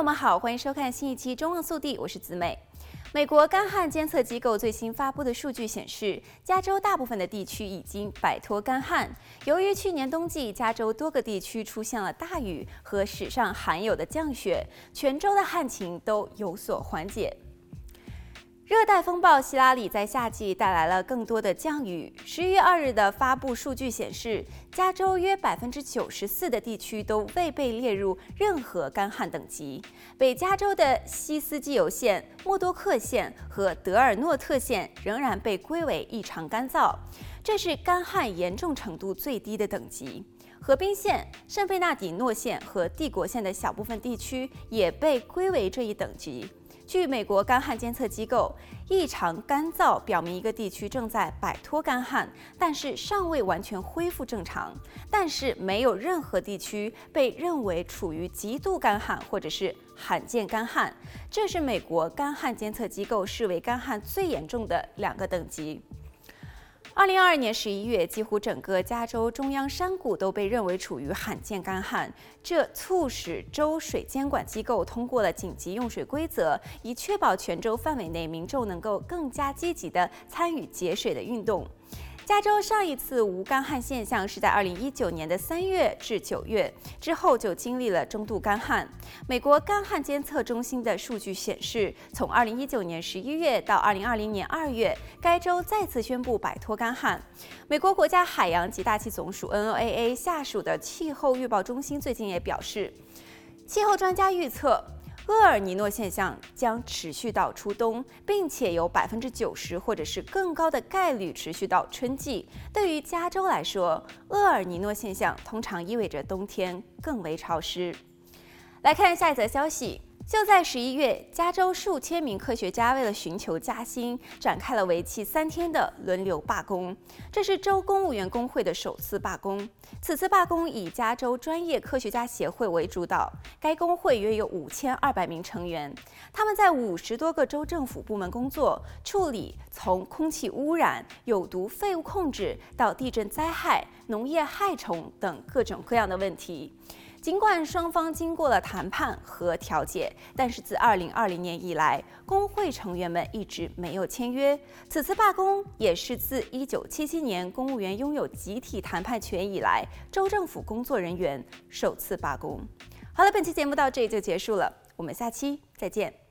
朋友们好，欢迎收看新一期《中望速递》，我是子美。美国干旱监测机构最新发布的数据显示，加州大部分的地区已经摆脱干旱。由于去年冬季加州多个地区出现了大雨和史上罕有的降雪，全州的旱情都有所缓解。热带风暴希拉里在夏季带来了更多的降雨。十一月二日的发布数据显示，加州约百分之九十四的地区都未被列入任何干旱等级。北加州的西斯基尤县、默多克县和德尔诺特县仍然被归为异常干燥，这是干旱严重程度最低的等级。河滨县、圣贝纳迪诺县和帝国县的小部分地区也被归为这一等级。据美国干旱监测机构，异常干燥表明一个地区正在摆脱干旱，但是尚未完全恢复正常。但是没有任何地区被认为处于极度干旱或者是罕见干旱，这是美国干旱监测机构视为干旱最严重的两个等级。二零二二年十一月，几乎整个加州中央山谷都被认为处于罕见干旱，这促使州水监管机构通过了紧急用水规则，以确保全州范围内民众能够更加积极地参与节水的运动。加州上一次无干旱现象是在二零一九年的三月至九月，之后就经历了中度干旱。美国干旱监测中心的数据显示，从二零一九年十一月到二零二零年二月，该州再次宣布摆脱干旱。美国国家海洋及大气总署 （NOAA） 下属的气候预报中心最近也表示，气候专家预测。厄尔尼诺现象将持续到初冬，并且有百分之九十或者是更高的概率持续到春季。对于加州来说，厄尔尼诺现象通常意味着冬天更为潮湿。来看下一则消息。就在十一月，加州数千名科学家为了寻求加薪，展开了为期三天的轮流罢工。这是州公务员工会的首次罢工。此次罢工以加州专业科学家协会为主导，该工会约有五千二百名成员。他们在五十多个州政府部门工作，处理从空气污染、有毒废物控制到地震灾害、农业害虫等各种各样的问题。尽管双方经过了谈判和调解，但是自2020年以来，工会成员们一直没有签约。此次罢工也是自1977年公务员拥有集体谈判权以来，州政府工作人员首次罢工。好了，本期节目到这里就结束了，我们下期再见。